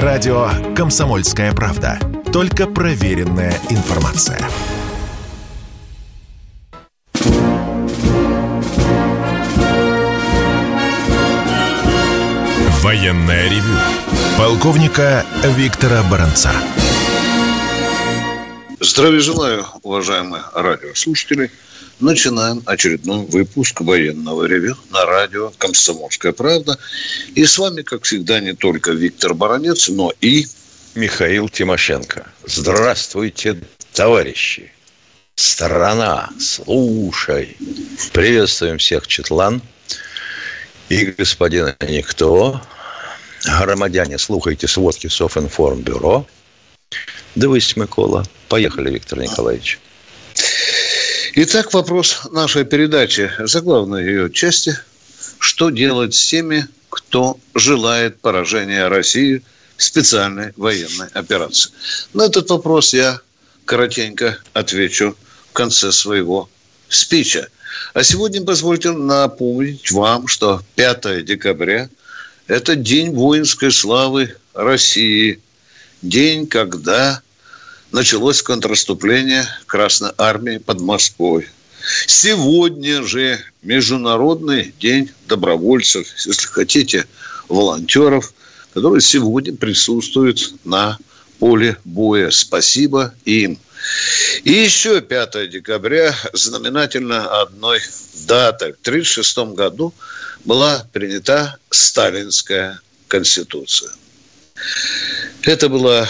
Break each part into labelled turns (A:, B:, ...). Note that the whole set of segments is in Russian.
A: Радио «Комсомольская правда». Только проверенная информация. Военное ревю полковника Виктора Баранца.
B: Здравия желаю, уважаемые радиослушатели. Начинаем очередной выпуск военного ревю на радио «Комсомольская правда». И с вами, как всегда, не только Виктор Баранец, но и...
C: Михаил Тимошенко. Здравствуйте, товарищи. Страна, слушай. Приветствуем всех, Четлан. И господина Никто. Громадяне, слухайте сводки Софинформбюро. Дивись, Микола. Поехали, Виктор Николаевич.
B: Итак, вопрос нашей передачи, заглавной ее части. Что делать с теми, кто желает поражения России в специальной военной операции? На этот вопрос я коротенько отвечу в конце своего спича. А сегодня позвольте напомнить вам, что 5 декабря – это День воинской славы России. День, когда началось контрнаступление Красной Армии под Москвой. Сегодня же Международный день добровольцев, если хотите, волонтеров, которые сегодня присутствуют на поле боя. Спасибо им. И еще 5 декабря знаменательно одной датой. В 1936 году была принята Сталинская Конституция. Это была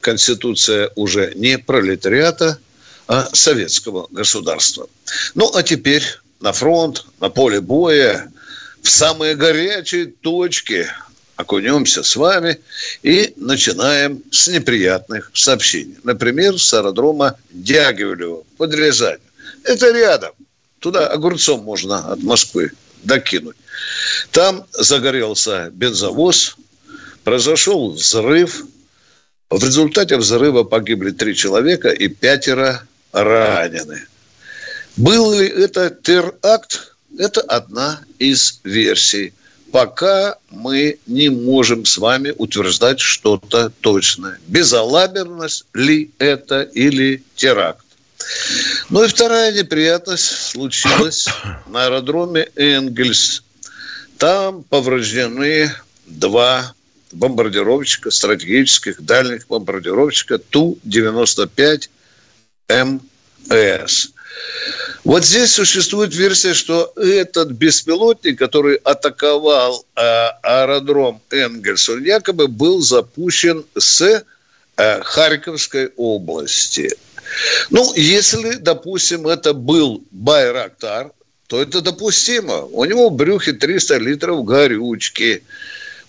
B: конституция уже не пролетариата, а советского государства. Ну, а теперь на фронт, на поле боя, в самые горячие точки окунемся с вами и начинаем с неприятных сообщений. Например, с аэродрома Дягилева под Рязанью. Это рядом. Туда огурцом можно от Москвы докинуть. Там загорелся бензовоз, произошел взрыв – в результате взрыва погибли три человека и пятеро ранены. Был ли это теракт? Это одна из версий. Пока мы не можем с вами утверждать что-то точное. Безалаберность ли это или теракт? Ну и вторая неприятность случилась на аэродроме Энгельс. Там повреждены два бомбардировщика, стратегических дальних бомбардировщика Ту-95МС. Вот здесь существует версия, что этот беспилотник, который атаковал э, аэродром Энгельс, он якобы был запущен с э, Харьковской области. Ну, если, допустим, это был Байрактар, то это допустимо. У него в брюхе 300 литров горючки.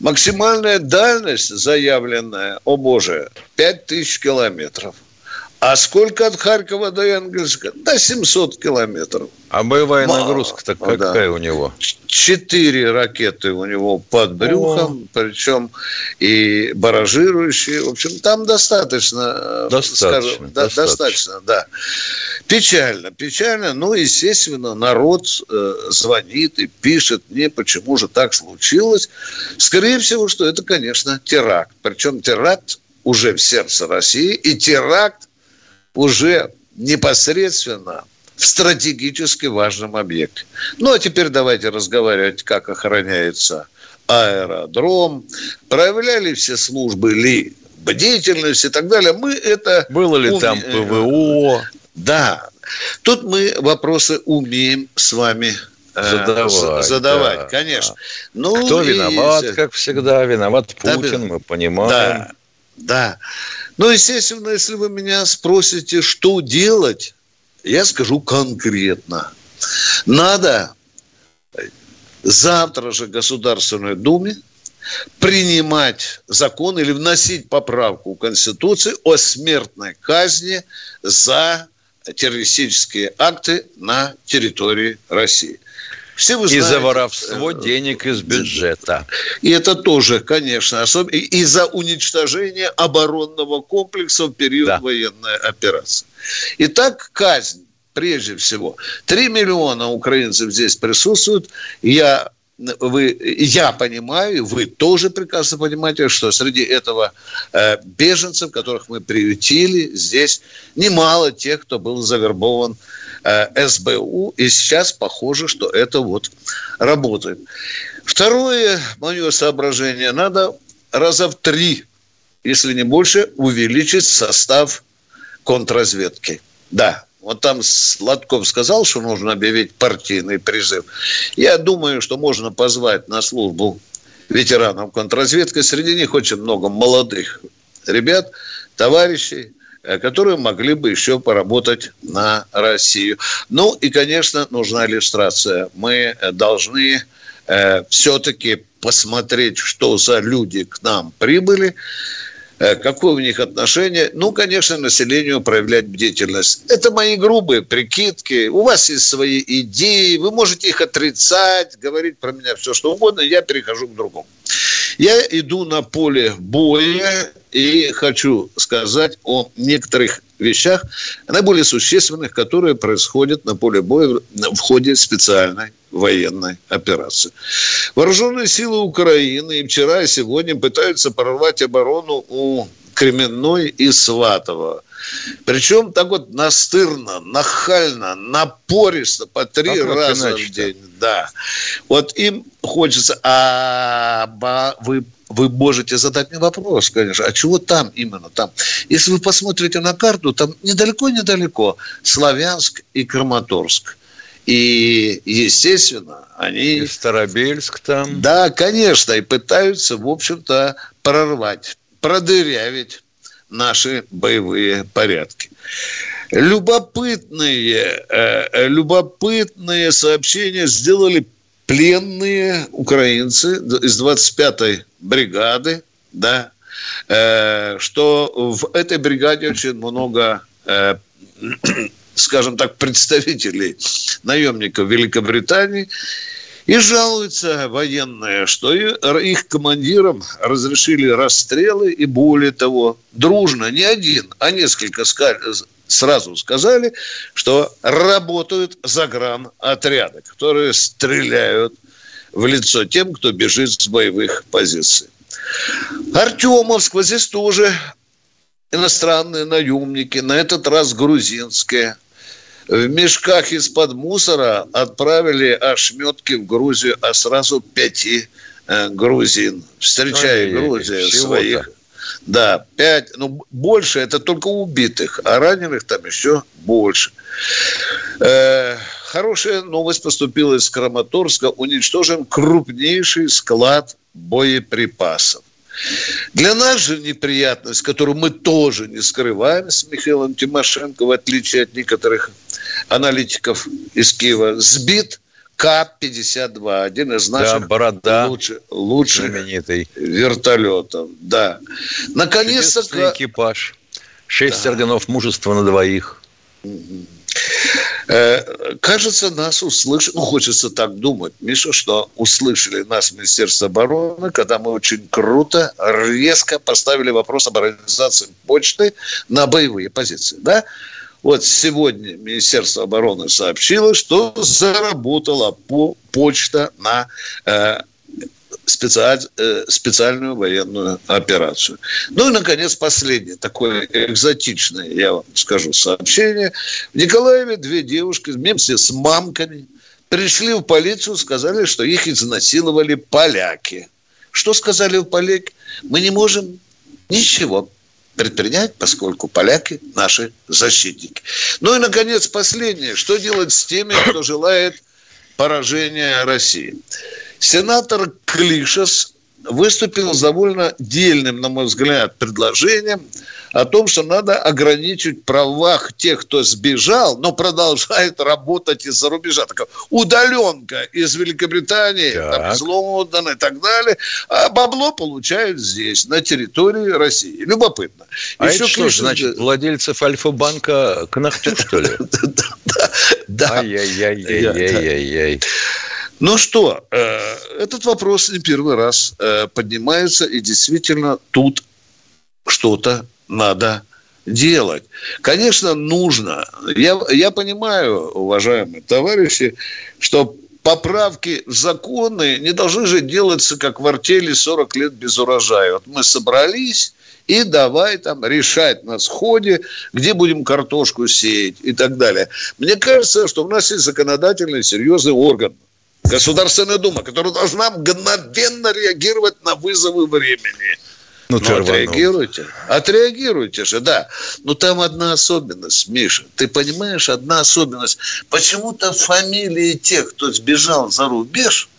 B: Максимальная дальность заявленная, о боже, 5000 километров. А сколько от Харькова до Энгельска? До 700 километров.
C: А боевая нагрузка-то какая да. у него?
B: Четыре ракеты у него под брюхом, О. причем и баражирующие. В общем, там достаточно.
C: Э, достаточно. Скажем,
B: достаточно. достаточно, да. Печально, печально. Ну, естественно, народ э, звонит и пишет мне, почему же так случилось. Скорее всего, что это, конечно, теракт. Причем теракт уже в сердце России и теракт уже непосредственно в стратегически важном объекте. Ну, а теперь давайте разговаривать, как охраняется аэродром, проявляли все службы ли бдительность и так далее. Мы это...
C: Было ли уме... там ПВО?
B: Да. Тут мы вопросы умеем с вами э, задавать, задавать да, конечно.
C: Ну, Кто и... виноват, как всегда, виноват Путин, да, мы понимаем.
B: Да, да. Ну, естественно, если вы меня спросите, что делать, я скажу конкретно. Надо завтра же Государственной Думе принимать закон или вносить поправку в Конституцию о смертной казни за террористические акты на территории России.
C: Все вы знаете, и за воровство э, денег из бюджета.
B: И это тоже, конечно, особенно и за уничтожение оборонного комплекса в период да. военной операции. Итак, казнь прежде всего. Три миллиона украинцев здесь присутствуют. Я вы, я понимаю, вы тоже прекрасно понимаете, что среди этого э, беженцев, которых мы приютили, здесь немало тех, кто был завербован э, СБУ, и сейчас похоже, что это вот работает. Второе мое соображение, надо раза в три, если не больше, увеличить состав контрразведки. Да, вот там Сладков сказал, что нужно объявить партийный призыв. Я думаю, что можно позвать на службу ветеранов контрразведки. Среди них очень много молодых ребят, товарищей, э, которые могли бы еще поработать на Россию. Ну и, конечно, нужна иллюстрация. Мы должны э, все-таки посмотреть, что за люди к нам прибыли. Э, какое у них отношение. Ну, конечно, населению проявлять бдительность. Это мои грубые прикидки. У вас есть свои идеи, вы можете их отрицать, говорить про меня все, что угодно, я перехожу к другому. Я иду на поле боя и хочу сказать о некоторых вещах, наиболее существенных, которые происходят на поле боя в ходе специальной военной операции. Вооруженные силы Украины и вчера, и сегодня пытаются прорвать оборону у Кременной и Сватова. Причем так вот настырно, нахально, напористо, по три как раза в день. Да. Вот им хочется... А вы вы можете задать мне вопрос, конечно, а чего там именно там? Если вы посмотрите на карту, там недалеко-недалеко Славянск и Краматорск. И, естественно, они...
C: И Старобельск там.
B: Да, конечно, и пытаются, в общем-то, прорвать, продырявить наши боевые порядки. Любопытные, э, любопытные сообщения сделали пленные украинцы из 25-й бригады, да, э, что в этой бригаде очень много э, скажем так, представителей наемников Великобритании, и жалуются военные, что их командирам разрешили расстрелы, и более того, дружно, не один, а несколько сразу сказали, что работают загранотряды, которые стреляют в лицо тем, кто бежит с боевых позиций. Артемовск, вот здесь тоже иностранные наемники, на этот раз грузинские, в мешках из-под мусора отправили ошметки в Грузию, а сразу пяти э, грузин. Встречая Ой, Грузию своих. Да, пять, ну, больше это только убитых, а раненых там еще больше. Э, хорошая новость поступила из Краматорска. Уничтожен крупнейший склад боеприпасов. Для нас же неприятность, которую мы тоже не скрываем с Михаилом Тимошенко, в отличие от некоторых аналитиков из Киева, сбит К-52, один из наших
C: да, борода,
B: лучших, лучших знаменитый. вертолетов. Да.
C: Наконец-то... экипаж. Шесть да. орденов мужества на двоих. Угу.
B: Э, кажется, нас услышали, ну, хочется так думать, Миша, что услышали нас Министерство обороны, когда мы очень круто, резко поставили вопрос об организации почты на боевые позиции, да? Вот сегодня Министерство обороны сообщило, что заработала по почта на э, специаль, э, специальную военную операцию. Ну и, наконец, последнее, такое экзотичное, я вам скажу, сообщение. В Николаеве две девушки вместе с мамками пришли в полицию, сказали, что их изнасиловали поляки. Что сказали в поляки? Мы не можем ничего предпринять, поскольку поляки наши защитники. Ну и, наконец, последнее. Что делать с теми, кто желает поражения России? Сенатор Клишес выступил с довольно дельным, на мой взгляд, предложением о том, что надо ограничить правах тех, кто сбежал, но продолжает работать из-за рубежа. Такая удаленка из Великобритании, так. там, из Лондона и так далее. А бабло получают здесь, на территории России. Любопытно.
C: А Еще это что, Клишин... значит, владельцев Альфа-банка к ногтю, что ли?
B: Да. Ай-яй-яй-яй-яй-яй. Ну что, э, этот вопрос не первый раз э, поднимается, и действительно тут что-то надо делать. Конечно, нужно. Я, я понимаю, уважаемые товарищи, что поправки в законы не должны же делаться, как в артели 40 лет без урожая. Вот мы собрались, и давай там решать на сходе, где будем картошку сеять и так далее. Мне кажется, что у нас есть законодательный серьезный орган, Государственная Дума, которая должна мгновенно реагировать на вызовы времени. Ну, ну отреагируйте. Отреагируйте же, да. Но там одна особенность, Миша. Ты понимаешь, одна особенность. Почему-то фамилии тех, кто сбежал за рубеж,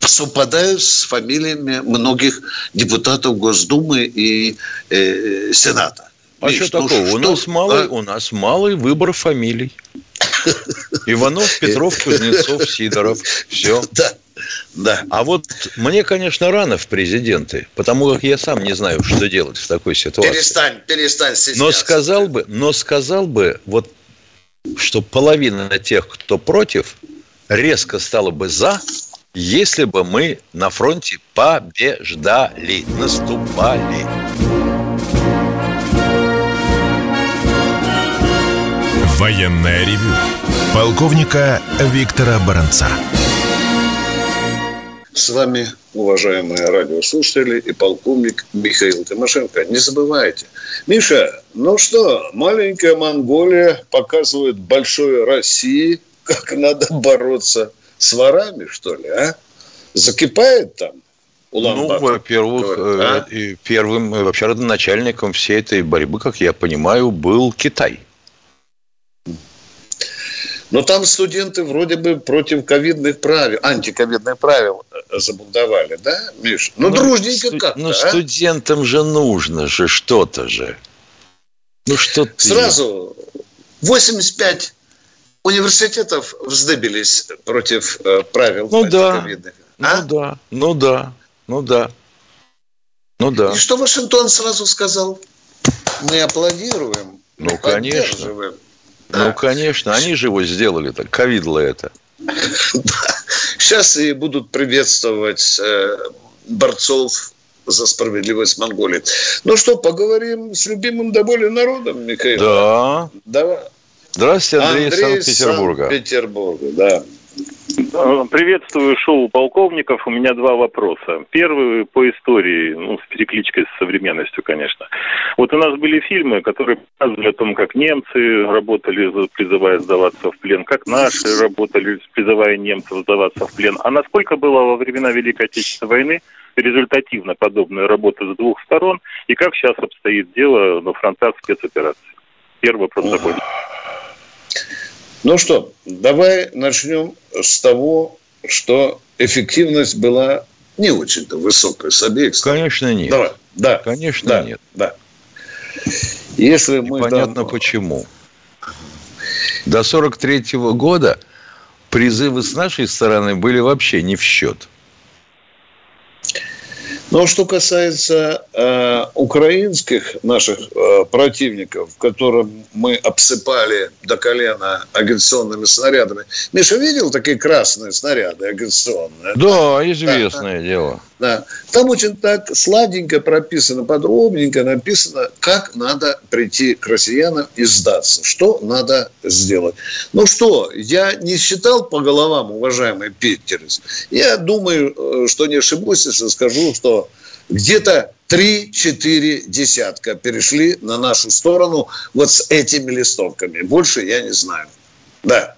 B: совпадают с фамилиями многих депутатов Госдумы и э, Сената.
C: А Миш, что ну, такого? Что? У, нас малый, а? у нас малый выбор фамилий. Иванов, Петров, Кузнецов, Сидоров. Все. Да. Да. А вот мне, конечно, рано в президенты, потому как я сам не знаю, что делать в такой ситуации.
B: Перестань, перестань
C: стесняться. Но сказал бы, но сказал бы, вот, что половина тех, кто против, резко стала бы за, если бы мы на фронте побеждали, наступали.
A: Военная ревю. Полковника Виктора Баранца.
B: С вами, уважаемые радиослушатели и полковник Михаил Тимошенко. Не забывайте. Миша, ну что, маленькая Монголия показывает большой России, как надо бороться с ворами, что ли, а? Закипает там?
C: Ну, во-первых, а? Э, первым, э, вообще родоначальником всей этой борьбы, как я понимаю, был Китай.
B: Но там студенты вроде бы против ковидных правил, антиковидных правил э, забунтовали, да, Миш? Ну, ну дружненько сту- как-то,
C: Ну, а? студентам же нужно же что-то же.
B: Ну, что Сразу 85 университетов вздыбились против э, правил
C: ну, да. А? Ну да, ну да, ну да. Ну да.
B: И что Вашингтон сразу сказал? Мы аплодируем.
C: Ну, мы конечно. Да. Ну, конечно, они же его сделали так, ковидло это.
B: Сейчас и будут приветствовать э, борцов за справедливость Монголии. Ну что, поговорим с любимым до боли народом, Михаил?
C: Да. Давай. Здравствуйте, Андрей, Андрей Санкт-Петербурга.
B: Санкт-Петербурга, да.
D: Приветствую шоу полковников. У меня два вопроса. Первый по истории, ну, с перекличкой с современностью, конечно. Вот у нас были фильмы, которые показывали о том, как немцы работали, призывая сдаваться в плен, как наши работали, призывая немцев сдаваться в плен. А насколько было во времена Великой Отечественной войны результативно подобная работа с двух сторон, и как сейчас обстоит дело на фронтах спецопераций? Первый вопрос закончен.
B: Ну что, давай начнем с того, что эффективность была не очень-то высокая с обеих
C: сторон. Конечно, нет.
B: Давай. Да.
C: Конечно,
B: да.
C: нет.
B: Да. Если мы
C: Понятно там... почему. До 43 -го года призывы с нашей стороны были вообще не в счет.
B: Но что касается э, украинских наших э, противников, которым мы обсыпали до колена агитационными снарядами. Миша видел такие красные снаряды агитационные?
C: Да, известное да, дело.
B: Да. Там очень так сладенько прописано, подробненько написано, как надо прийти к россиянам и сдаться, что надо сделать. Ну что, я не считал по головам, уважаемый питерец. Я думаю, э, что не ошибусь, если скажу, что где-то 3-4 десятка перешли на нашу сторону вот с этими листовками. Больше я не знаю. Да.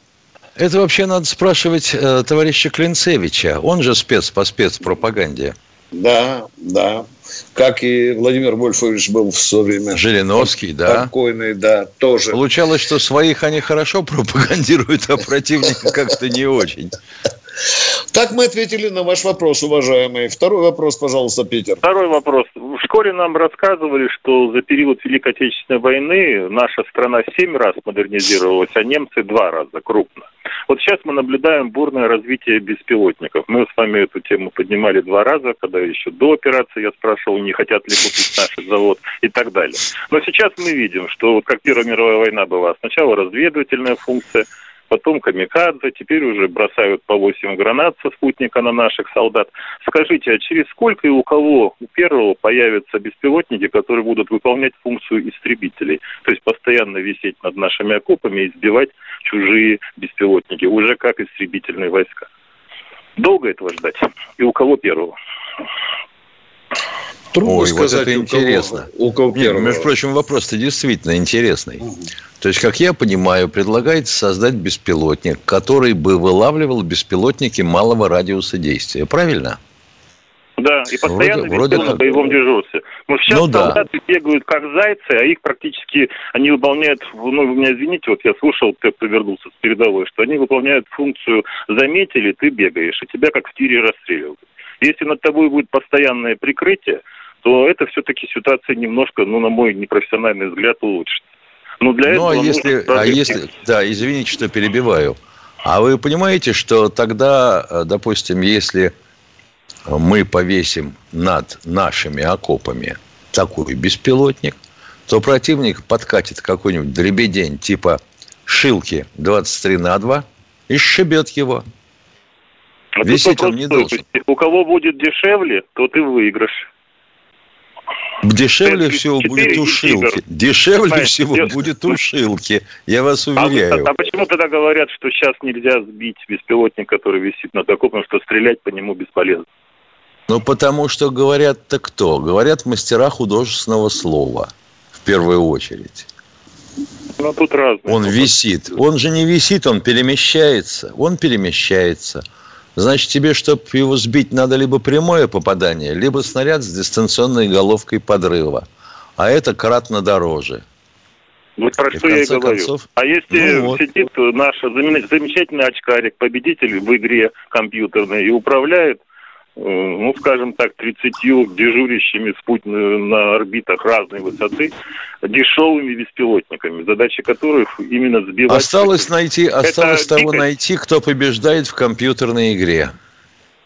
C: Это вообще надо спрашивать э, товарища Клинцевича. Он же спец по спецпропаганде.
B: Да, да. Как и Владимир Вольфович был в свое время.
C: Жириновский, да.
B: Покойный, да, тоже.
C: Получалось, что своих они хорошо пропагандируют, а противника как-то не очень.
B: Так мы ответили на ваш вопрос, уважаемый. Второй вопрос, пожалуйста, Питер.
D: Второй вопрос. В школе нам рассказывали, что за период Великой Отечественной войны наша страна семь раз модернизировалась, а немцы два раза крупно. Вот сейчас мы наблюдаем бурное развитие беспилотников. Мы с вами эту тему поднимали два раза, когда еще до операции я спрашивал, не хотят ли купить наш завод и так далее. Но сейчас мы видим, что вот как Первая мировая война была, сначала разведывательная функция, потом камикадзе, теперь уже бросают по 8 гранат со спутника на наших солдат. Скажите, а через сколько и у кого у первого появятся беспилотники, которые будут выполнять функцию истребителей? То есть постоянно висеть над нашими окопами и сбивать чужие беспилотники, уже как истребительные войска. Долго этого ждать? И у кого первого?
C: Трудно Ой, сказать, вот это у интересно. Кого, у кого Нет, между прочим, вопрос-то действительно интересный. Угу. То есть, как я понимаю, предлагается создать беспилотник, который бы вылавливал беспилотники малого радиуса действия. Правильно?
D: Да, и постоянно вроде, вроде на боевом дежурстве. Но сейчас ну, солдаты да. бегают как зайцы, а их практически, они выполняют, ну, вы меня извините, вот я слушал, ты вернулся с передовой, что они выполняют функцию заметили, ты бегаешь, и тебя как в тире расстреливают. Если над тобой будет постоянное прикрытие, то это все-таки ситуация немножко, ну, на мой непрофессиональный взгляд, улучшится.
C: Но для ну, а этого а если, а если, да, извините, что перебиваю. А вы понимаете, что тогда, э, допустим, если мы повесим над нашими окопами такой беспилотник, то противник подкатит какой-нибудь дребедень типа шилки 23 на 2 и сшибет его.
D: А Висеть он не должен. У кого будет дешевле, тот и выигрыш.
C: Дешевле всего будет ушилки. Дешевле Понимаете, всего деш... будет ушилки. Я вас а уверяю.
D: А, а почему тогда говорят, что сейчас нельзя сбить беспилотник, который висит над окопом, что стрелять по нему бесполезно?
C: Ну, потому что говорят-то кто? Говорят мастера художественного слова, в первую очередь.
D: Ну, тут разные.
C: Он висит. Он же не висит, он перемещается. Он перемещается. Значит, тебе, чтобы его сбить, надо либо прямое попадание, либо снаряд с дистанционной головкой подрыва. А это кратно дороже.
D: Вот про что я и говорю. Концов, а если ну, вот. сидит наш замечательный очкарик, победитель в игре компьютерной и управляет ну, скажем так, 30 дежурящими на орбитах разной высоты дешевыми беспилотниками, задача которых именно сбивать...
C: Осталось найти, осталось Это того найти, кто побеждает в компьютерной игре.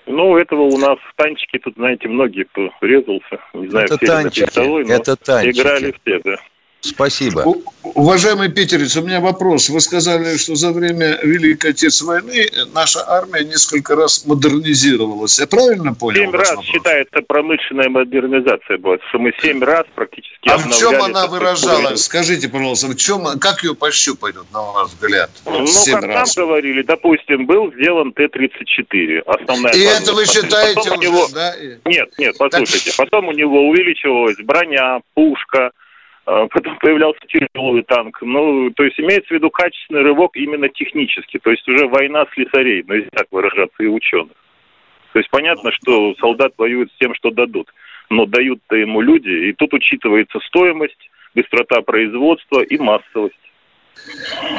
D: Ну, этого у нас в танчики тут, знаете, многие кто резался. Не знаю,
C: это танчики,
D: столой,
C: это танчики.
D: Играли все, да.
C: Спасибо.
B: Уважаемый питерец, у меня вопрос. Вы сказали, что за время Великой Отечественной войны наша армия несколько раз модернизировалась. Я правильно понял?
D: Семь раз вопрос? считается промышленная модернизация была, что мы семь раз практически
B: А в чем она выражалась? Скажите, пожалуйста, в чем, как ее пощупать, на ваш взгляд?
D: Ну, как раз. нам говорили, допустим, был сделан Т-34, основная...
B: И это вы считаете уже, него... да?
D: Нет, нет, послушайте. Так... Потом у него увеличивалась броня, пушка, потом появлялся тяжелый танк. Ну, то есть имеется в виду качественный рывок именно технически, то есть уже война слесарей, ну, если так выражаться, и ученых. То есть понятно, что солдат воюет с тем, что дадут, но дают-то ему люди, и тут учитывается стоимость, быстрота производства и массовость.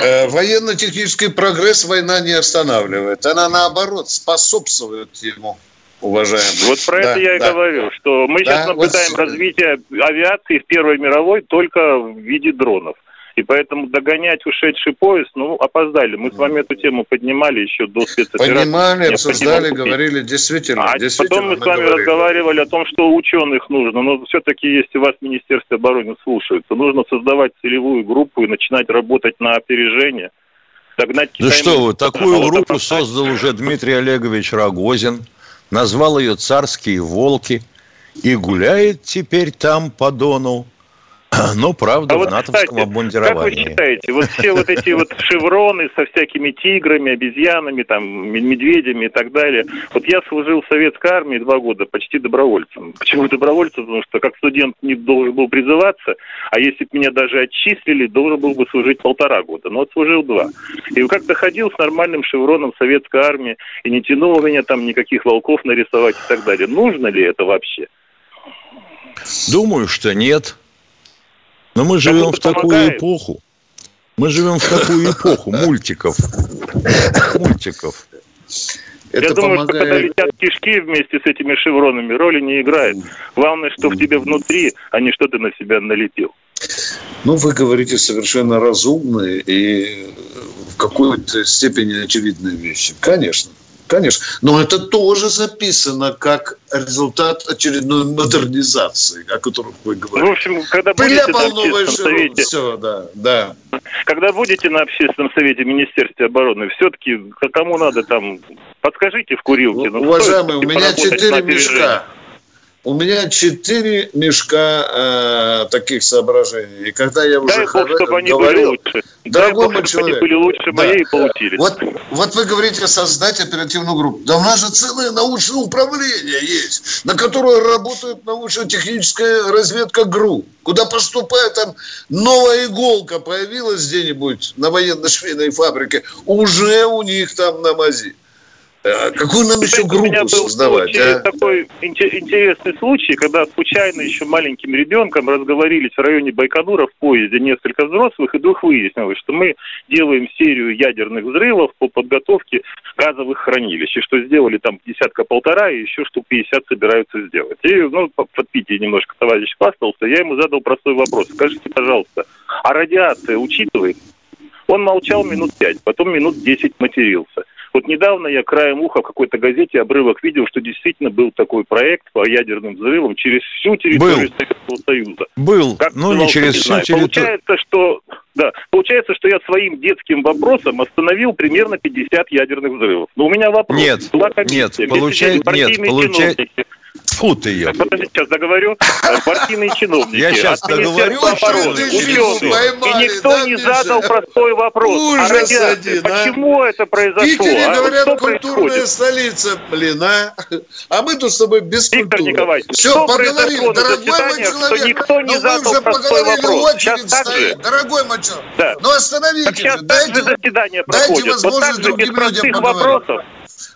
B: Э, военно-технический прогресс война не останавливает. Она, наоборот, способствует ему уважаемый.
D: Вот про да, это я да. и говорю, что мы да, сейчас наблюдаем вот... развитие авиации в Первой мировой только в виде дронов. И поэтому догонять ушедший поезд, ну, опоздали. Мы с вами эту тему поднимали еще до спецоперации.
B: Поднимали, обсуждали, говорили, действительно.
D: А
B: действительно
D: потом мы, мы с вами говорили. разговаривали о том, что ученых нужно. Но все-таки, если вас Министерство обороны слушается, нужно создавать целевую группу и начинать работать на опережение.
C: Догнать да что вы, такую группу создал уже Дмитрий Олегович Рогозин назвал ее «Царские волки» и гуляет теперь там по Дону. Ну, правда, а вот, в натовском кстати, обмундировании.
D: Как вы считаете, вот все вот эти вот шевроны со всякими тиграми, обезьянами, там, медведями и так далее. Вот я служил в советской армии два года почти добровольцем. Почему добровольцем? Потому что как студент не должен был призываться, а если бы меня даже отчислили, должен был бы служить полтора года. Но вот служил два. И как-то ходил с нормальным шевроном советской армии и не тянуло меня там никаких волков нарисовать и так далее. Нужно ли это вообще?
C: Думаю, что нет. Но мы живем в такую помогает. эпоху. Мы живем в такую эпоху мультиков. Мультиков.
D: Это Я думаю, помогает... что когда летят кишки вместе с этими шевронами, роли не играет. Главное, что в тебе внутри, а не что ты на себя налепил.
B: Ну, вы говорите совершенно разумные и в какой-то степени очевидные вещи. Конечно. Конечно. Но это тоже записано как результат очередной модернизации, о которой вы говорите.
D: В общем, когда будете на общественном совете... Все, да, да. Когда будете на общественном совете Министерства обороны, все-таки кому надо там, подскажите в курилке.
B: Ну, Уважаемый, у меня четыре мешка. У меня четыре мешка э, таких соображений. И когда я уже
D: Дай Бог, чтобы они были лучше.
B: Дорогой Дай мой человек.
D: они были лучше да. моей и получились.
B: Вот, вот вы говорите создать оперативную группу. Да у нас же целое научное управление есть, на которое работает научно-техническая разведка ГРУ. Куда поступает там новая иголка появилась где-нибудь на военно-швейной фабрике, уже у них там на мази. А какую нам еще группу у меня был создавать?
D: А? такой интересный случай, когда случайно еще маленьким ребенком разговорились в районе Байконура в поезде несколько взрослых, и вдруг выяснилось, что мы делаем серию ядерных взрывов по подготовке газовых хранилищ, и что сделали там десятка-полтора, и еще штук 50 собираются сделать. И, ну, под Питер немножко товарищ хвастался, я ему задал простой вопрос. Скажите, пожалуйста, а радиация учитывает? Он молчал минут пять, потом минут десять матерился. Вот недавно я краем уха в какой-то газете обрывок видел, что действительно был такой проект по ядерным взрывам через всю территорию был. Советского Союза.
C: Был, как но не через всю территорию.
D: Получается, что да, получается, что я своим детским вопросом остановил примерно 50 ядерных взрывов. Но у меня вопрос.
C: Нет, нет, получается, нет, получается, Фу ты ее.
D: Подожди, сейчас договорю. Партийные чиновники.
C: Я сейчас договорю.
D: И никто не задал простой вопрос.
B: Ужас один,
D: Почему это произошло?
B: Питере, а говорят, культурная столица. Блин, а? А мы тут с тобой без
D: Виктор
B: культуры.
D: Николаевич, Все, поговорили. Дорогой мой человек, что никто не задал простой вопрос.
B: Очередь стоит. Дорогой мой человек. Ну остановите.
D: Дайте, заседание проходит.
B: Дайте возможность другим людям поговорить.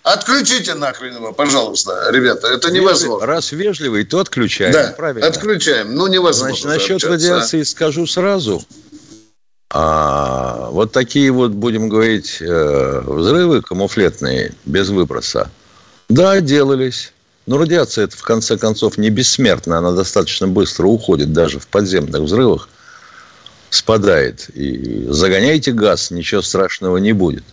B: Отключите нахрен его, пожалуйста, ребята. Это невозможно.
C: Раз вежливый, то отключаем.
B: Да, правильно. отключаем. Ну, невозможно.
C: Значит, насчет радиации скажу сразу. А, вот такие вот, будем говорить, э, взрывы камуфлетные, без выброса. Да, делались. Но радиация это в конце концов не бессмертна. Она достаточно быстро уходит даже в подземных взрывах. Спадает. И загоняйте газ, ничего страшного не будет.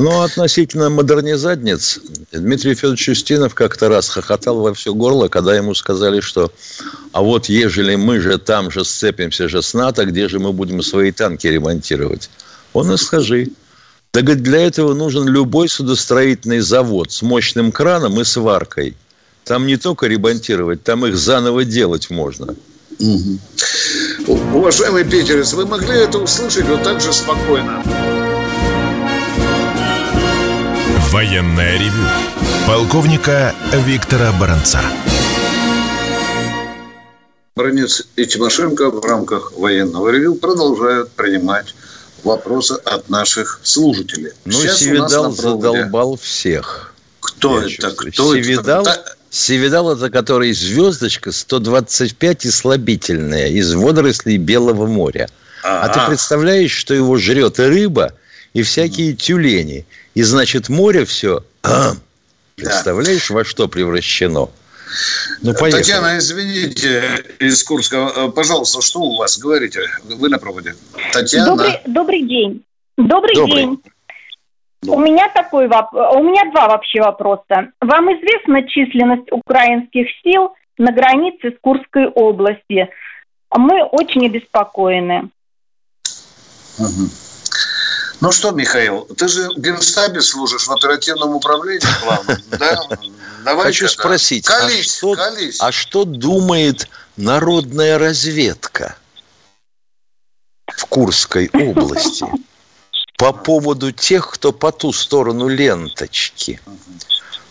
C: Ну, относительно модернизадниц, Дмитрий Федорович Устинов как-то раз хохотал во все горло, когда ему сказали, что а вот ежели мы же там же сцепимся же с НАТО, где же мы будем свои танки ремонтировать? Он и скажи. Да, говорит, для этого нужен любой судостроительный завод с мощным краном и сваркой. Там не только ремонтировать, там их заново делать можно.
B: Угу. Уважаемый питерец, вы могли это услышать вот так же спокойно?
A: Военное ревю полковника Виктора Баранца.
B: Бронец и Тимошенко в рамках военного ревю продолжают принимать вопросы от наших слушателей.
C: Ну, Сейчас Севидал задолбал всех.
B: Кто это? Кто
C: Севидал, это? Севидал это который звездочка 125 и слабительная из водорослей Белого моря. А-а-а. А ты представляешь, что его жрет и рыба, и всякие тюлени – и значит, море все, а, представляешь, да. во что превращено?
B: Ну, поехали. Татьяна, извините, из Курска. Э, пожалуйста, что у вас? Говорите, вы на проводе.
E: Татьяна. Добрый, добрый день. Добрый, добрый. день. У меня такой вопрос. У меня два вообще вопроса. Вам известна численность украинских сил на границе с Курской области? Мы очень обеспокоены.
B: Угу. Ну что, Михаил, ты же в Генштабе служишь в оперативном управлении главном, да?
C: Давай Хочу спросить, а колись, а, что, колись. а что думает народная разведка в Курской области по поводу тех, кто по ту сторону ленточки?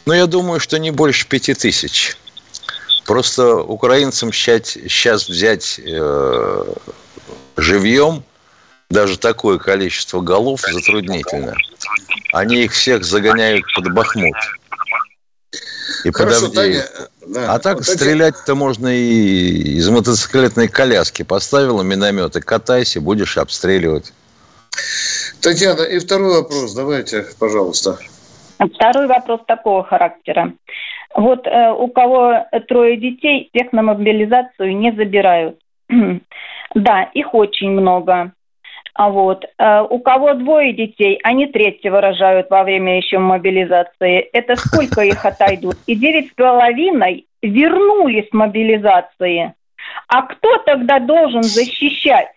C: Ну, я думаю, что не больше пяти тысяч. Просто украинцам сейчас, сейчас взять э, живьем даже такое количество голов затруднительно. Они их всех загоняют под Бахмут. И Хорошо, под Таня, да. А так вот стрелять-то можно и из мотоциклетной коляски. Поставила миномет и катайся, будешь обстреливать.
B: Татьяна, и второй вопрос, давайте, пожалуйста.
E: Второй вопрос такого характера. Вот э, у кого трое детей, всех на мобилизацию не забирают. да, их очень много. А вот. Э, у кого двое детей, они третьего рожают во время еще мобилизации. Это сколько их отойдут? И девять с половиной вернулись с мобилизации. А кто тогда должен защищать?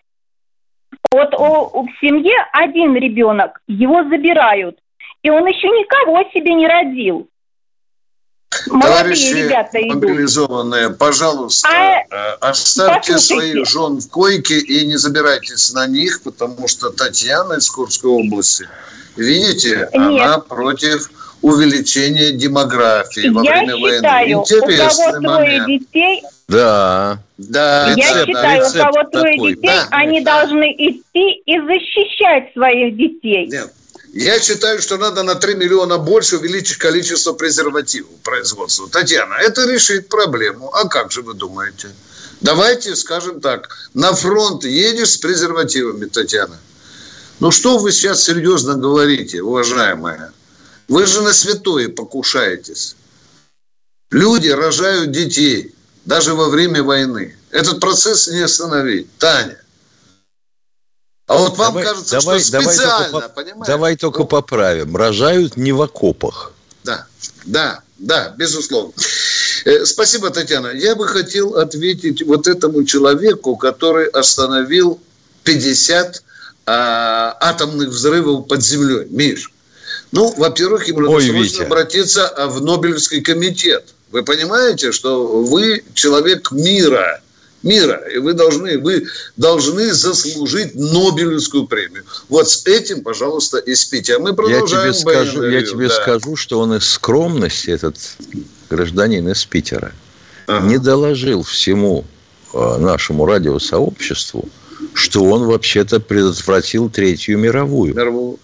E: Вот у, в семье один ребенок, его забирают, и он еще никого себе не родил.
B: Молодые ребята мобилизованные, идут. пожалуйста, а, э, оставьте своих жен в койке и не забирайтесь на них, потому что Татьяна из Курской области, видите, Нет. она против увеличения демографии во
E: Я
B: время
E: считаю, войны. Интересный у кого момент. детей,
C: да.
B: Да.
E: Я рецепт, считаю, рецепт у кого трое такой. детей, да, они да. должны идти и защищать своих детей.
B: Нет. Я считаю, что надо на 3 миллиона больше увеличить количество презервативов производства. Татьяна, это решит проблему. А как же вы думаете? Давайте скажем так. На фронт едешь с презервативами, Татьяна. Ну что вы сейчас серьезно говорите, уважаемая? Вы же на святое покушаетесь. Люди рожают детей даже во время войны. Этот процесс не остановить. Таня, а вот вам давай, кажется, давай, что специально, давай только, понимаете?
C: Давай только ну, поправим. Рожают не в окопах.
B: Да, да, да, безусловно. Э, спасибо, Татьяна. Я бы хотел ответить вот этому человеку, который остановил 50 а, атомных взрывов под землей. Миш, ну, во-первых, ему надо Ой, срочно Витя. обратиться в Нобелевский комитет. Вы понимаете, что вы человек мира – мира. И вы должны, вы должны заслужить Нобелевскую премию. Вот с этим, пожалуйста, и спите. А мы продолжаем.
C: Я тебе, скажу, я тебе да. скажу, что он из скромности, этот гражданин из Питера, ага. не доложил всему э, нашему радиосообществу, что он вообще-то предотвратил Третью мировую. мировую.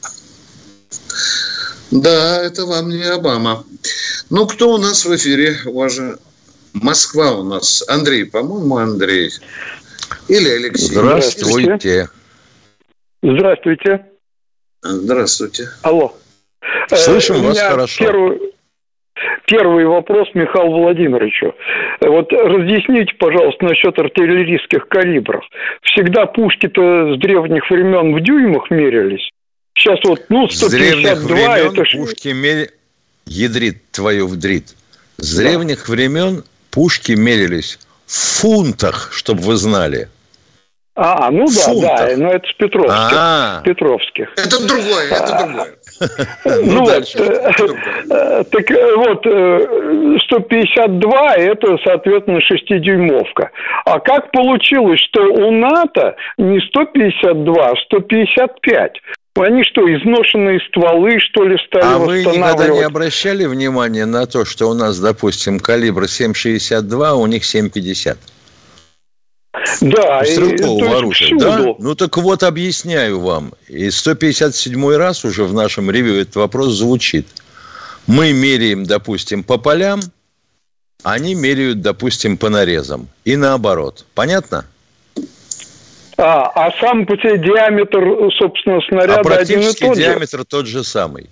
B: Да, это вам не Обама. Ну, кто у нас в эфире, уважаемый? Москва у нас. Андрей, по-моему, Андрей. Или Алексей.
C: Здравствуйте.
F: Здравствуйте.
B: Здравствуйте.
F: Алло.
C: Слышим э, вас хорошо.
F: Первый, первый вопрос Михаилу Владимировичу. Вот разъясните, пожалуйста, насчет артиллерийских калибров. Всегда пушки-то с древних времен в дюймах мерились. Сейчас вот, ну, 152 с древних времен
C: это пушки мерили... Ядрит твою вдрит. С да. древних времен пушки мерились в фунтах, чтобы вы знали.
F: А, ну да, фунтах. да, но это с Петровских. А-а-а. Петровских.
B: Это другое, это другое.
F: Ну, ну э, так э, вот, 152 э, это, соответственно, шестидюймовка. А как получилось, что у НАТО не 152, а 155? Они что, изношенные стволы, что ли, стали А
C: вы никогда не обращали внимания на то, что у нас, допустим, калибр 7,62, а у них 7,50?
F: Да,
C: стрелкового оружия, да? Ну так вот объясняю вам. И 157 раз уже в нашем ревью этот вопрос звучит. Мы меряем, допустим, по полям, они меряют, допустим, по нарезам. И наоборот. Понятно?
F: А, а сам по себе диаметр, собственно, снаряда
C: а один и тот диаметр же? тот же самый.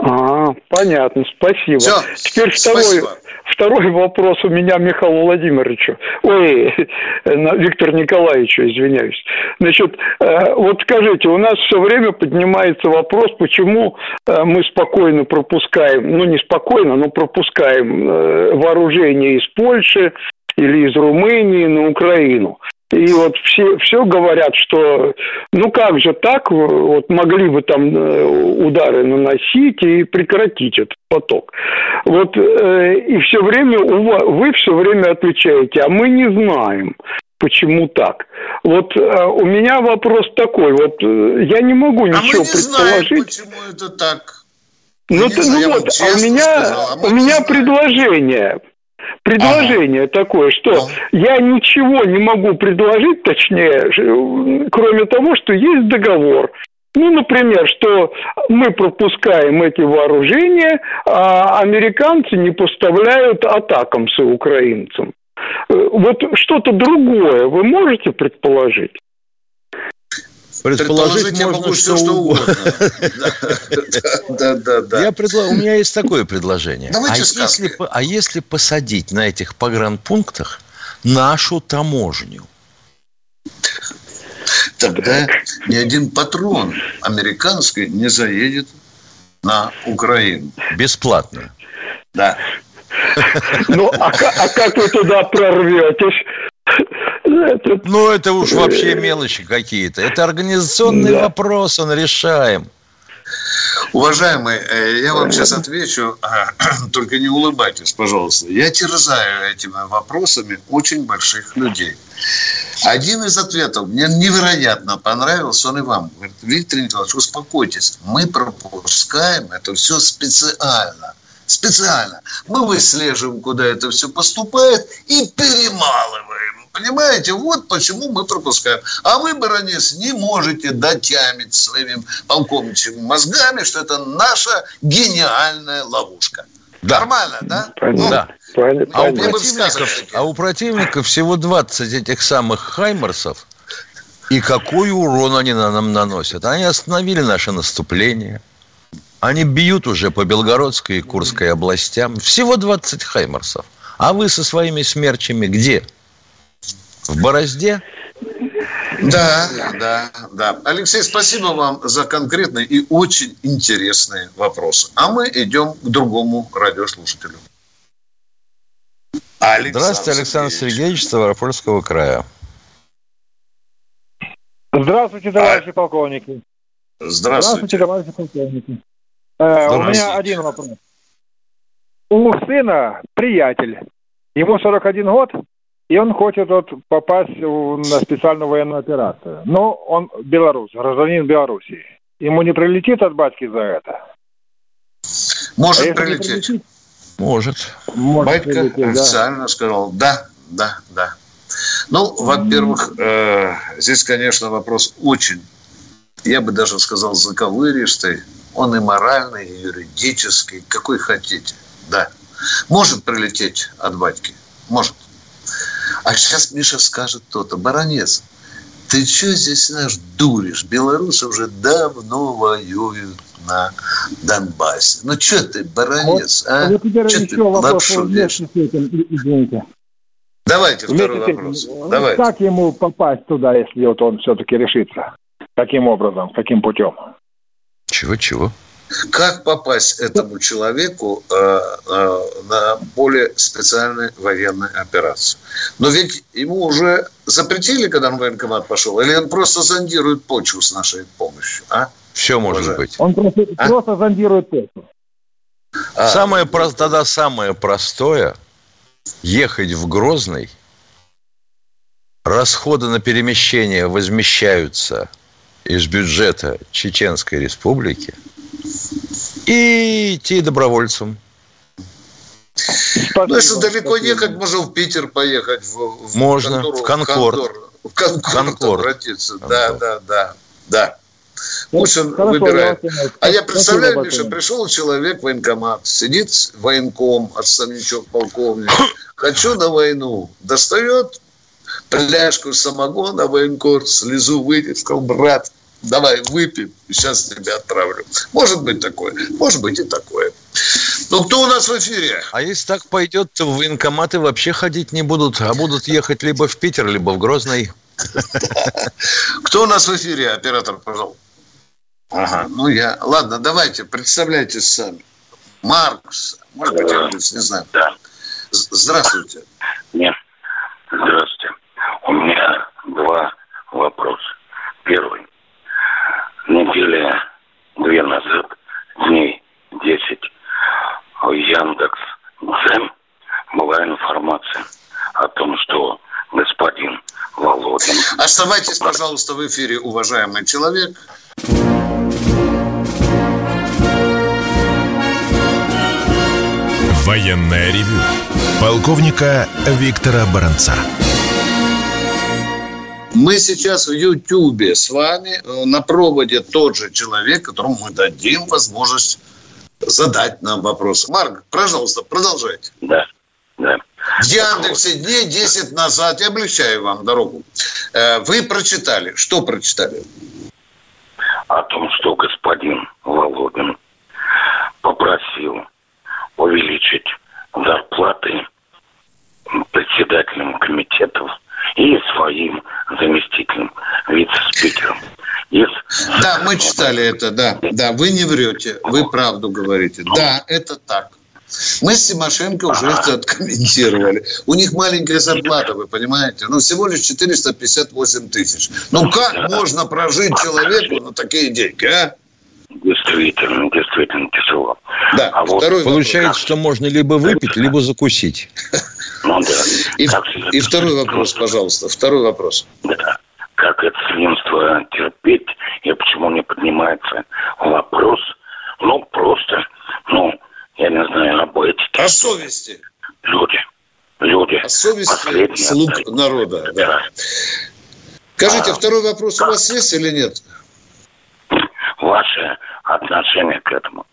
F: А, понятно, спасибо. Все, Теперь второй, спасибо. второй вопрос у меня Михаилу Владимировичу. Ой, Виктор Николаевичу, извиняюсь. Значит, э, вот скажите, у нас все время поднимается вопрос, почему э, мы спокойно пропускаем, ну не спокойно, но пропускаем э, вооружение из Польши или из Румынии на Украину. И вот все, все говорят, что ну как же так, вот могли бы там э, удары наносить и прекратить этот поток. Вот э, и все время вы все время отвечаете, а мы не знаем. Почему так? Вот э, у меня вопрос такой, вот э, я не могу ничего а мы не предположить. Знаем,
B: почему это так?
F: Ну, ты, ну вот, а у меня, сказал, а у меня предложение предложение ага. такое, что ага. я ничего не могу предложить, точнее, кроме того, что есть договор. Ну, например, что мы пропускаем эти вооружения, а американцы не поставляют атакамсы украинцам. Э, вот что-то другое вы можете предположить?
C: Предположить можно могу все, что угодно. Да, да, да. Я предла... У меня есть такое предложение. а, если, а если посадить на этих погранпунктах нашу таможню?
B: тогда ни один патрон американский не заедет на Украину.
C: Бесплатно.
B: Да.
F: Ну, а, а как вы туда прорветесь?
C: Ну, это уж вообще мелочи какие-то. Это организационный да. вопрос, он решаем.
B: Уважаемый, э, я вам сейчас отвечу, а, только не улыбайтесь, пожалуйста. Я терзаю этими вопросами очень больших людей. Один из ответов мне невероятно понравился, он и вам. Говорит, Виктор Николаевич, успокойтесь, мы пропускаем это все специально. Специально. Мы выслеживаем, куда это все поступает и перемалываем. Понимаете, вот почему мы пропускаем. А вы, баронец, не можете дотямить своими полковничьими мозгами, что это наша гениальная ловушка. Да. Нормально, да?
C: Понятно. Ну, да. Понятно. А, у противников, а у противника всего 20 этих самых хаймерсов. И какой урон они нам наносят? Они остановили наше наступление. Они бьют уже по Белгородской и Курской областям. Всего 20 хаймерсов. А вы со своими смерчами где? В борозде?
B: Да, да, да. Алексей, спасибо вам за конкретные и очень интересные вопросы. А мы идем к другому радиослушателю.
C: Александр Здравствуйте, Александр Сергеевич, Сергеевич Ставропольского края.
G: Здравствуйте, товарищи а... полковники.
B: Здравствуйте.
G: Здравствуйте, товарищи полковники. Э, у меня один вопрос. У сына приятель. Ему 41 год, и он хочет вот попасть на специальную военную операцию. Но он белорус, гражданин Белоруссии. Ему не прилетит от батьки за это?
B: Может а прилететь.
C: Может.
B: Может Батька прилететь, официально да. сказал, да, да, да. Ну, во-первых, э, здесь, конечно, вопрос очень, я бы даже сказал, заковыристый. Он и моральный, и юридический, какой хотите. Да. Может прилететь от батьки? Может. А сейчас Миша скажет кто-то, баронец, ты что здесь наш дуришь? Белорусы уже давно воюют на Донбассе. Ну что ты, баронец, вот, а?
G: Вот что ты лапшу
B: Извините. Давайте второй вопрос.
G: Тем, Давайте. Как ему попасть туда, если вот он все-таки решится? Каким образом, каким путем?
C: Чего-чего?
B: Как попасть этому человеку э, э, на более специальные военные операции? Но ведь ему уже запретили, когда он в военкомат пошел, или он просто зондирует почву с нашей помощью? А?
C: Все может Уже. быть.
G: Он просто, а? просто зондирует почву.
C: А, самое, про... тогда самое простое ехать в Грозный, расходы на перемещение возмещаются из бюджета Чеченской Республики – и идти добровольцем.
B: Ну, если далеко ехать, можно в Питер поехать. В,
C: в можно, контору, в Конкорд.
B: В Конкорд, Конкорд обратиться. Конкорд. Да, да, да, да. Пусть он Хорошо, выбирает. А я представляю, Спасибо, Миша, пришел человек в военкомат, сидит военком, отставничок полковник. Хочу на войну. Достает пляжку самогона, военкор, слезу выйдет, сказал, брат, давай выпьем, сейчас тебя отправлю. Может быть такое, может быть и такое. Ну, кто у нас в эфире?
C: А если так пойдет, то военкоматы вообще ходить не будут, а будут ехать либо в Питер, либо в Грозный.
B: Кто у нас в эфире, оператор, пожалуйста? Ага, ну я... Ладно, давайте, представляйтесь сами. Маркс, может быть, я не знаю.
H: Да.
B: Здравствуйте.
H: Нет, здравствуйте. У меня два вопроса. Первый недели две назад, дней 10, в Яндекс Дзен была информация о том, что господин Володин...
B: Оставайтесь, пожалуйста, в эфире, уважаемый человек.
A: Военная ревю. Полковника Виктора Баранца.
B: Мы сейчас в Ютьюбе с вами э, на проводе тот же человек, которому мы дадим возможность задать нам вопрос. Марк, пожалуйста, продолжайте.
H: Да, да.
B: В Яндексе дней 10 назад, я облегчаю вам дорогу, э, вы прочитали. Что прочитали?
H: О том, что господин Володин попросил увеличить зарплаты председателям комитетов и своим заместителем, вице-спикером. Из...
B: Да, мы читали это, да. Да, вы не врете, вы правду говорите. Да, это так. Мы с Тимошенко уже это откомментировали. У них маленькая зарплата, вы понимаете? Ну, всего лишь 458 тысяч. Ну, как можно прожить человеку на такие деньги, а?
H: Действительно, действительно тяжело.
C: Да, а вот получается, вопрос. что можно либо выпить, либо закусить.
B: Ну да. И, и второй вопрос, пожалуйста. Второй вопрос.
H: Да. Как это свинство терпеть и почему не поднимается вопрос, ну, просто, ну, я не.
B: О совести.
H: Люди. Люди.
B: О совести слуг народа, да. да. Скажите, а, второй вопрос как? у вас есть или нет?
H: Ваше отношение к этому.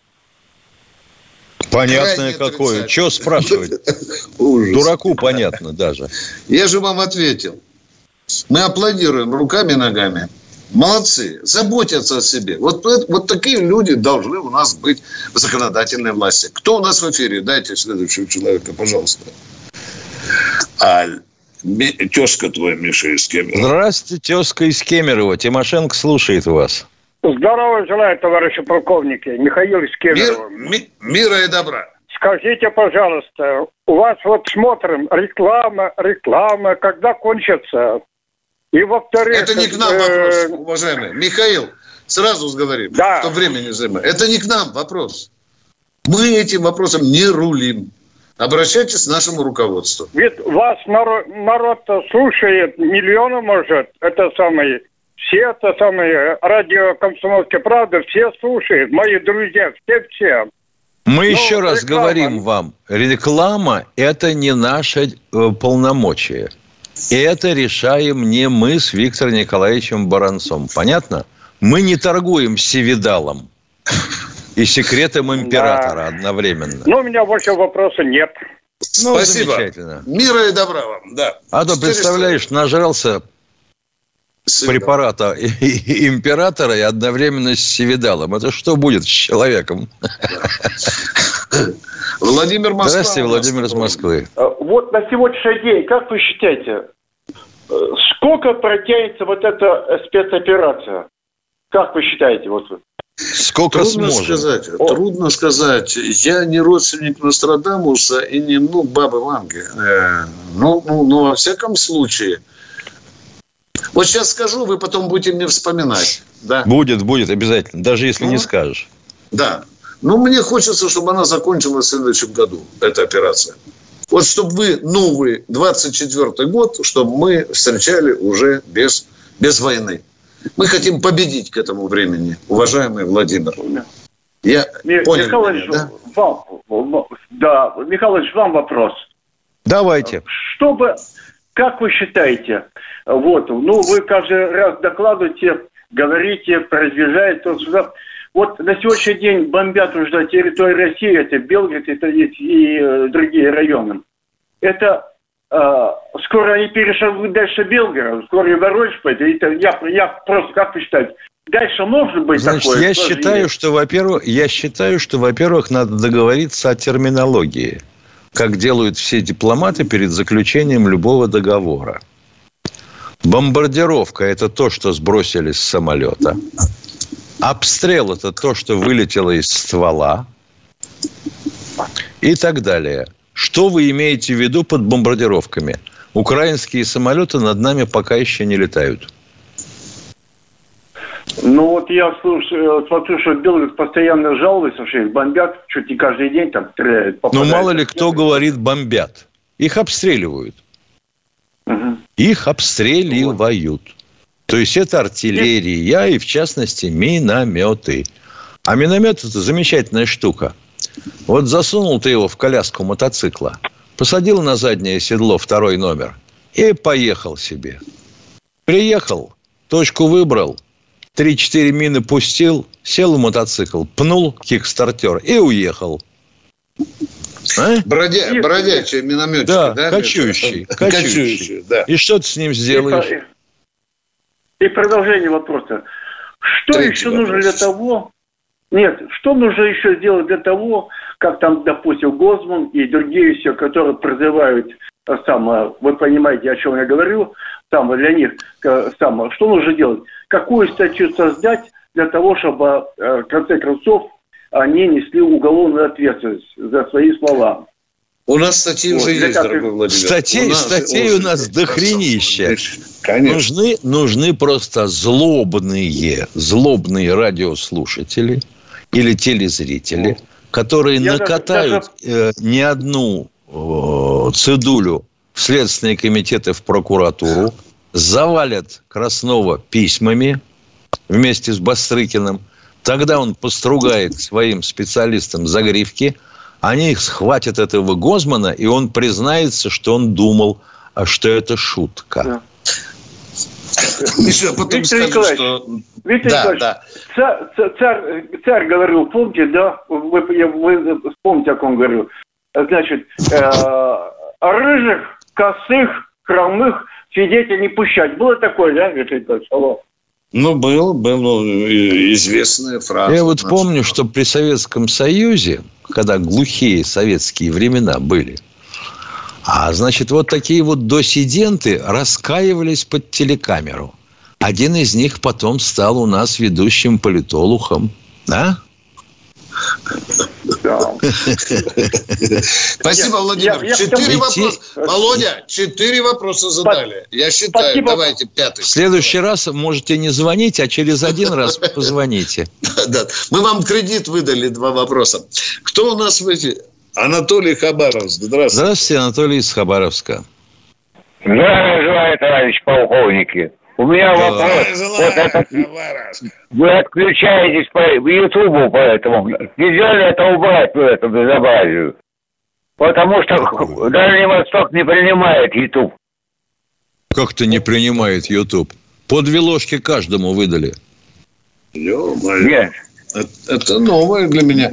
C: Понятное какое. Что спрашивать? Дураку понятно даже.
B: Я же вам ответил. Мы аплодируем руками и ногами. Молодцы, заботятся о себе. Вот, вот такие люди должны у нас быть в законодательной власти. Кто у нас в эфире? Дайте следующего человека, пожалуйста. А, тезка твоя, Миша, из Кемерово.
C: Здравствуйте, тезка из Кемерово. Тимошенко слушает вас.
I: Здорово желаю, товарищи полковники. Михаил из Кемерово.
B: Мир, ми, мира и добра.
I: Скажите, пожалуйста, у вас вот смотрим, реклама, реклама, когда кончится?
B: И во-вторых... Это не к нам вопрос, э, уважаемый. Михаил, сразу говорим, да. что времени займет. Это не к нам вопрос. Мы этим вопросом не рулим. Обращайтесь к нашему руководству.
I: Ведь вас народ, народ слушает миллионы, может, это самое, все это самое, радио «Комсомольская правда», все слушают, мои друзья, все-все.
C: Мы ну, еще раз реклама. говорим вам, реклама – это не наше э, полномочие. И это решаем не мы с Виктором Николаевичем Баранцом. Понятно? Мы не торгуем севидалом и секретом императора да. одновременно.
I: Ну, у меня больше вопроса нет.
B: Ну, Спасибо. Замечательно. Мира и добра вам, да.
C: А то, представляешь, нажрался Севидал. препарата императора и одновременно с севидалом. Это что будет с человеком?
B: Владимир Москва.
C: Здравствуйте, Владимир из Москвы.
J: А, вот на сегодняшний день, как вы считаете, сколько протянется вот эта спецоперация? Как вы считаете? Вот
C: Сколько
B: трудно
C: сможем?
B: сказать. О. Трудно сказать. Я не родственник Нострадамуса и не ну, бабы Ванги. Э, ну, ну, ну, во всяком случае. Вот сейчас скажу, вы потом будете мне вспоминать. Да?
C: Будет, будет обязательно. Даже если ну, не скажешь.
B: Да. Ну, мне хочется, чтобы она закончилась в следующем году, эта операция. Вот чтобы вы новый 24 год, чтобы мы встречали уже без, без войны. Мы хотим победить к этому времени, уважаемый Владимир.
J: Я Ми- понял Михайлович, меня, да? Вам, да, Михайлович, вам вопрос.
C: Давайте.
J: Чтобы, как вы считаете, вот, ну, вы каждый раз докладываете, говорите, продвижаете, сюда. Вот на сегодняшний день бомбят уже территорию России, это Белгород это и, и э, другие районы. Это э, скоро они перешагнут дальше Белгород, скоро и Воронеж пойдет. Это я, я просто как посчитать, Дальше может быть
C: Значит, такое? я считаю, что, во-первых, я считаю, что, во-первых, надо договориться о терминологии, как делают все дипломаты перед заключением любого договора. Бомбардировка – это то, что сбросили с самолета. Обстрел – это то, что вылетело из ствола и так далее. Что вы имеете в виду под бомбардировками? Украинские самолеты над нами пока еще не летают.
J: Ну вот я слушаю, смотрю, что Белгород постоянно жалуется, что их бомбят, чуть не каждый день там стреляют.
C: Ну мало ли кто говорит бомбят. Их обстреливают. Угу. Их обстреливают. То есть это артиллерия и, в частности, минометы. А миномет – это замечательная штука. Вот засунул ты его в коляску мотоцикла, посадил на заднее седло второй номер и поехал себе. Приехал, точку выбрал, 3-4 мины пустил, сел в мотоцикл, пнул кикстартер и уехал.
B: А? Бродя, бродячий минометчик,
C: да? Да, кочующий. Кочующий, кочующий да. И что ты с ним сделаешь?
J: И продолжение вопроса. Что Третий еще вопрос. нужно для того, нет, что нужно еще сделать для того, как там, допустим, Гозман и другие все, которые призывают, самое, вы понимаете, о чем я говорю, там, для них, там, что нужно делать? Какую статью создать для того, чтобы, в конце концов, они несли уголовную ответственность за свои слова?
C: У нас статьи вот, уже есть, дорогой Владимир. Статей, у нас, статей у нас дохренища. Конечно. Нужны, нужны просто злобные, злобные радиослушатели или телезрители, которые Я накатают даже... э, не одну э, цедулю в Следственные комитеты, в прокуратуру, завалят Краснова письмами вместе с Бастрыкиным. Тогда он постругает своим специалистам загривки – они схватят этого Гозмана, и он признается, что он думал, а что это шутка. Да.
J: Еще потом Виктор скажу, Николаевич, что... Виктор да, Николаевич, да. Царь, царь, царь говорил, помните, да? Вы, вы помните, о ком говорил? Значит, э, рыжих, косых, хромых свидетелей не пущать. Было такое, да, Виктор Николаевич? Алло.
C: Ну, был, был ну, известная фраза. Я вот помню, что при Советском Союзе, когда глухие советские времена были, а значит, вот такие вот досиденты раскаивались под телекамеру. Один из них потом стал у нас ведущим политологом. Да?
B: Спасибо, Владимир. Четыре вопроса. Володя, четыре вопроса задали. Я считаю, давайте пятый.
C: В следующий раз можете не звонить, а через один раз позвоните.
B: Да, мы вам кредит выдали, два вопроса. Кто у нас в эти? Анатолий Хабаровск. Здравствуйте.
C: Здравствуйте, Анатолий из Хабаровска.
K: Здравия желаю, товарищ полковники. У меня да. вопрос. Вот это, вы отключаетесь по Ютубу поэтому. Нельзя ли это убрать в этом безобразию? Потому что Дальний Восток не принимает Ютуб.
C: Как-то не принимает Ютуб? По две ложки каждому выдали.
B: Нет. Это, это новое для меня.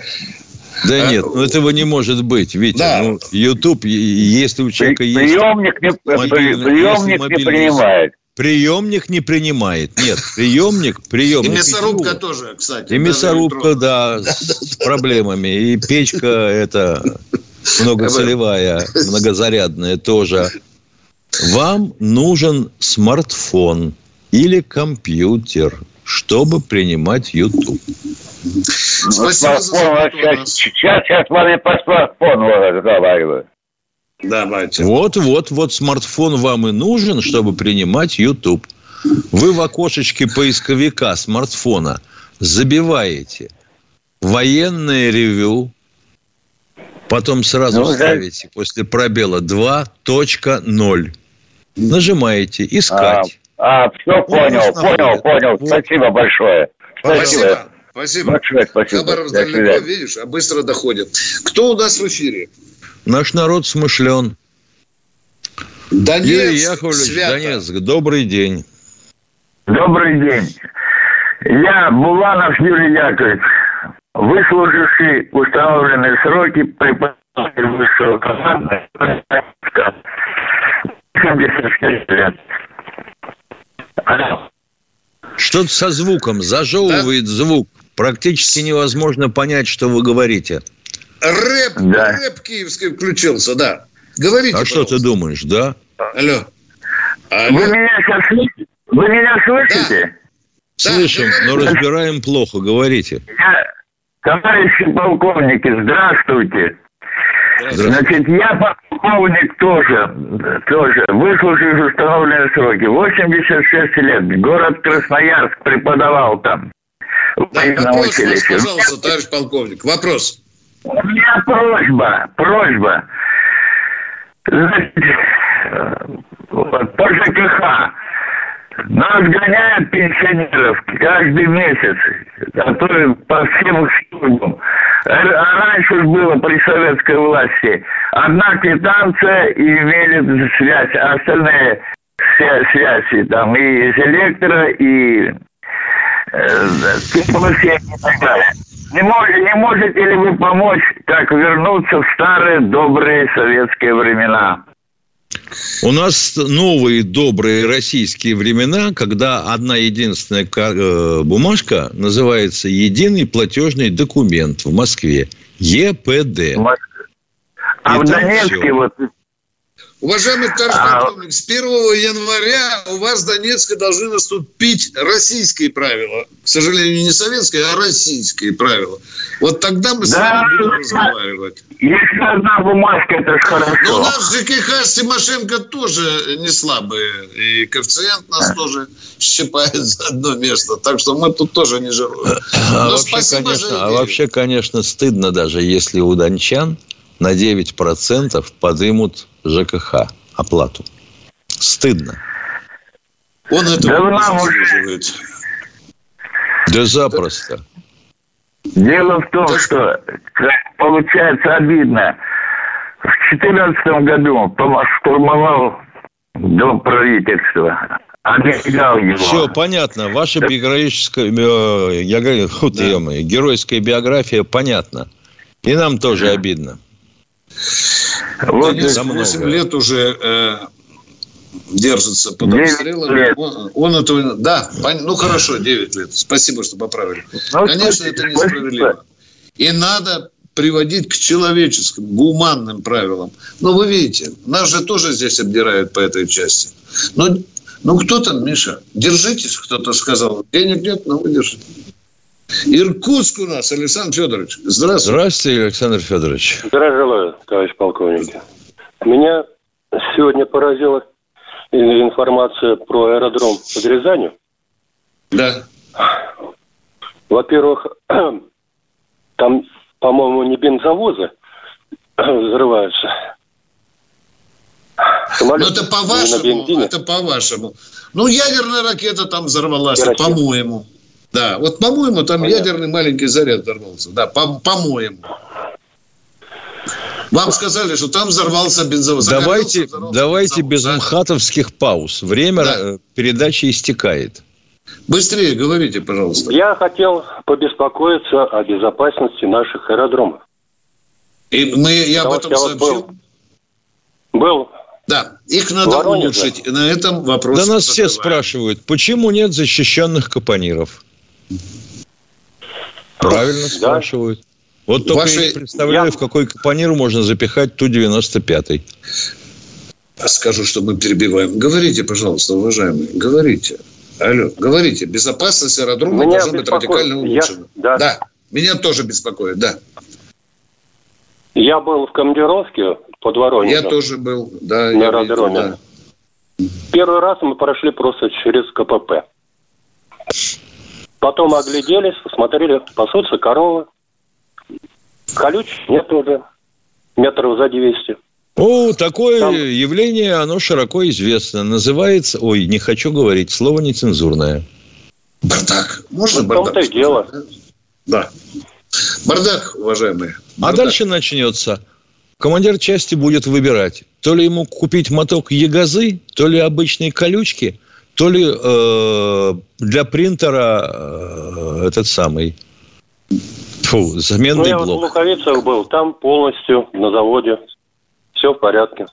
C: Да а, нет, ну этого не может быть. Витя, да. ну, YouTube, если у человека есть...
K: Приемник не, мобильный, приемник не принимает.
C: Приемник не принимает. Нет, приемник, приемник. И
B: мясорубка тоже, кстати.
C: И мясорубка, да, с проблемами. И печка это многоцелевая, многозарядная тоже. Вам нужен смартфон или компьютер, чтобы принимать YouTube.
K: Спасибо за сейчас, сейчас, сейчас с вами по смартфону разговариваю.
C: Давайте. Вот, вот, вот смартфон вам и нужен, чтобы принимать YouTube. Вы в окошечке поисковика смартфона забиваете военное ревю, потом сразу ну, ставите да. после пробела 2.0. Нажимаете «Искать».
K: А, а все, понял, понял, понял. Вот. Спасибо большое.
B: Спасибо. Спасибо. Большое спасибо. Хабаров далеко, видишь, а быстро доходит. Кто у нас в эфире?
C: Наш народ смышлен. Донецк, Юрий Яковлевич, свято. Донецк, добрый день.
K: Добрый день. Я Буланов Юрий Яковлевич, выслуживший установленные сроки преподаватель высшего команды
C: 76 лет. Что-то со звуком, зажевывает да? звук. Практически невозможно понять, что вы говорите.
B: Рэп, да. рэп киевский включился, да. Говорите.
C: А что ты думаешь, да?
B: Алло.
K: Алло. Вы меня сейчас слышите? Вы меня слышите?
C: Да. Слышим, да, но разбираем плохо. Говорите. Я,
K: товарищи полковники, здравствуйте. Значит, я полковник тоже, тоже выслужил установленные сроки. 86 лет. Город Красноярск преподавал там.
B: Да, вопрос, пожалуйста, товарищ полковник. Вопрос.
K: У меня просьба, просьба. Значит, по ЖКХ нас гоняют пенсионеров каждый месяц, которые по всем службам. А раньше было при советской власти. Одна квитанция и имели связь, а остальные все связи там и из электро, и э, и так далее. Не, мож, не можете ли вы помочь, как вернуться в старые добрые советские времена?
C: У нас новые добрые российские времена, когда одна единственная э, бумажка называется «Единый платежный документ» в Москве. ЕПД.
K: А в Донецке вот...
B: Уважаемый товарищ полковник, с 1 января у вас в Донецке должны наступить российские правила. К сожалению, не советские, а российские правила. Вот тогда мы с вами будем разговаривать.
K: Если одна бумажка, это хорошо.
B: Но у нас ЖКХ с Тимошенко тоже не слабые. И коэффициент нас тоже щипает за одно место. Так что мы тут тоже не жируем.
C: А вообще, конечно, а вообще, конечно, стыдно даже, если у дончан на 9% подымут ЖКХ оплату. Стыдно.
B: Он это да не заслуживает.
C: Да запросто.
K: Дело в том, что получается обидно. В 2014 году штурмовал дом правительства. А его.
C: Все, понятно. Ваша биографическая, э, я говорю, да. геройская биография понятна. И нам тоже обидно.
B: Вот да 8 лет уже э, держится под обстрелами. Он, он этого... Да, ну хорошо, 9 лет. Спасибо, что поправили. Ну, Конечно, это несправедливо. И надо приводить к человеческим, гуманным правилам. Но вы видите, нас же тоже здесь обдирают по этой части. Но, ну кто там, Миша? Держитесь, кто-то сказал. Денег нет, но вы держитесь. Иркутск у нас, Александр Федорович. Здравствуйте.
C: Здравствуйте, Александр Федорович.
L: Здравия желаю, товарищ полковник. Меня сегодня поразила информация про аэродром под Рязанью.
B: Да.
L: Во-первых, там, по-моему, не бензовозы взрываются.
B: Самолет ну, это по-вашему, это по-вашему. Ну, ядерная ракета там взорвалась, по-моему. Да, вот, по-моему, там Понятно. ядерный маленький заряд взорвался. Да, по- по-моему. Вам сказали, что там взорвался бензовоз.
C: Давайте, давайте без да? мхатовских пауз. Время да. Э, передачи истекает.
B: Быстрее говорите, пожалуйста.
L: Я хотел побеспокоиться о безопасности наших аэродромов.
B: И мы, я Потому об этом сообщил.
L: Был, был
B: да, их надо Воронеже. улучшить. На этом вопрос.
C: Да нас все спрашивают, почему нет защищенных капониров? Правильно спрашивают. Вот только Ваши... я представляю, я... в какой капонир можно запихать Ту-95.
B: Скажу, что мы перебиваем. Говорите, пожалуйста, уважаемые, говорите. Алло, говорите. Безопасность аэродрома Меня должна быть радикально улучшена. Я... Да. да. Меня тоже беспокоит, да.
L: Я был в командировке под Воронежем.
B: Я тоже был, да.
L: На аэродроме. Да. Первый раз мы прошли просто через КПП. Потом огляделись, посмотрели, пасутся коровы. Колюч нет уже, метров за 200.
C: О, такое Там... явление, оно широко известно. Называется, ой, не хочу говорить, слово нецензурное.
B: Бардак. Можно ну, бардак?
L: В том-то и дело.
B: Да. Бардак, уважаемые.
C: А бардак. А дальше начнется. Командир части будет выбирать, то ли ему купить моток ягозы, то ли обычные колючки, то ли э, для принтера э, этот самый фу, заменный ну, я блок.
L: вот в Луковицах был, там полностью на заводе все в порядке.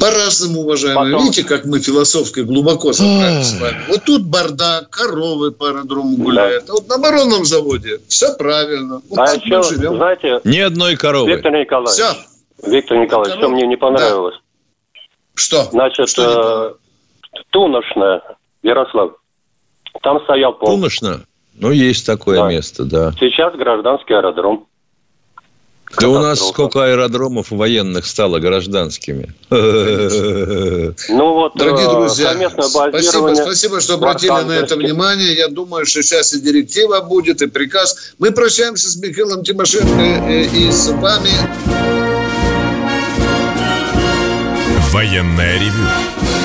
B: По-разному, уважаемые. Потом... Видите, как мы философски глубоко собрали с вами. Вот тут бардак, коровы по аэродрому гуляют. Да. А вот на оборонном заводе все правильно. Вот
L: а еще, знаете...
C: Ни одной коровы.
L: Виктор Николаевич. Все. Виктор Николаевич, что мне не понравилось. Да.
B: Что?
L: Значит, что э, Туношная, Ярослав. Там стоял полк.
C: Туношно? Ну, есть такое да. место, да.
L: Сейчас гражданский аэродром.
C: Да у нас сколько аэродромов военных стало гражданскими.
L: Ну вот,
B: Дорогие э, друзья, спасибо, спасибо, что обратили на это внимание. Я думаю, что сейчас и директива будет, и приказ. Мы прощаемся с Михаилом Тимошенко и с вами.
A: Военная ревю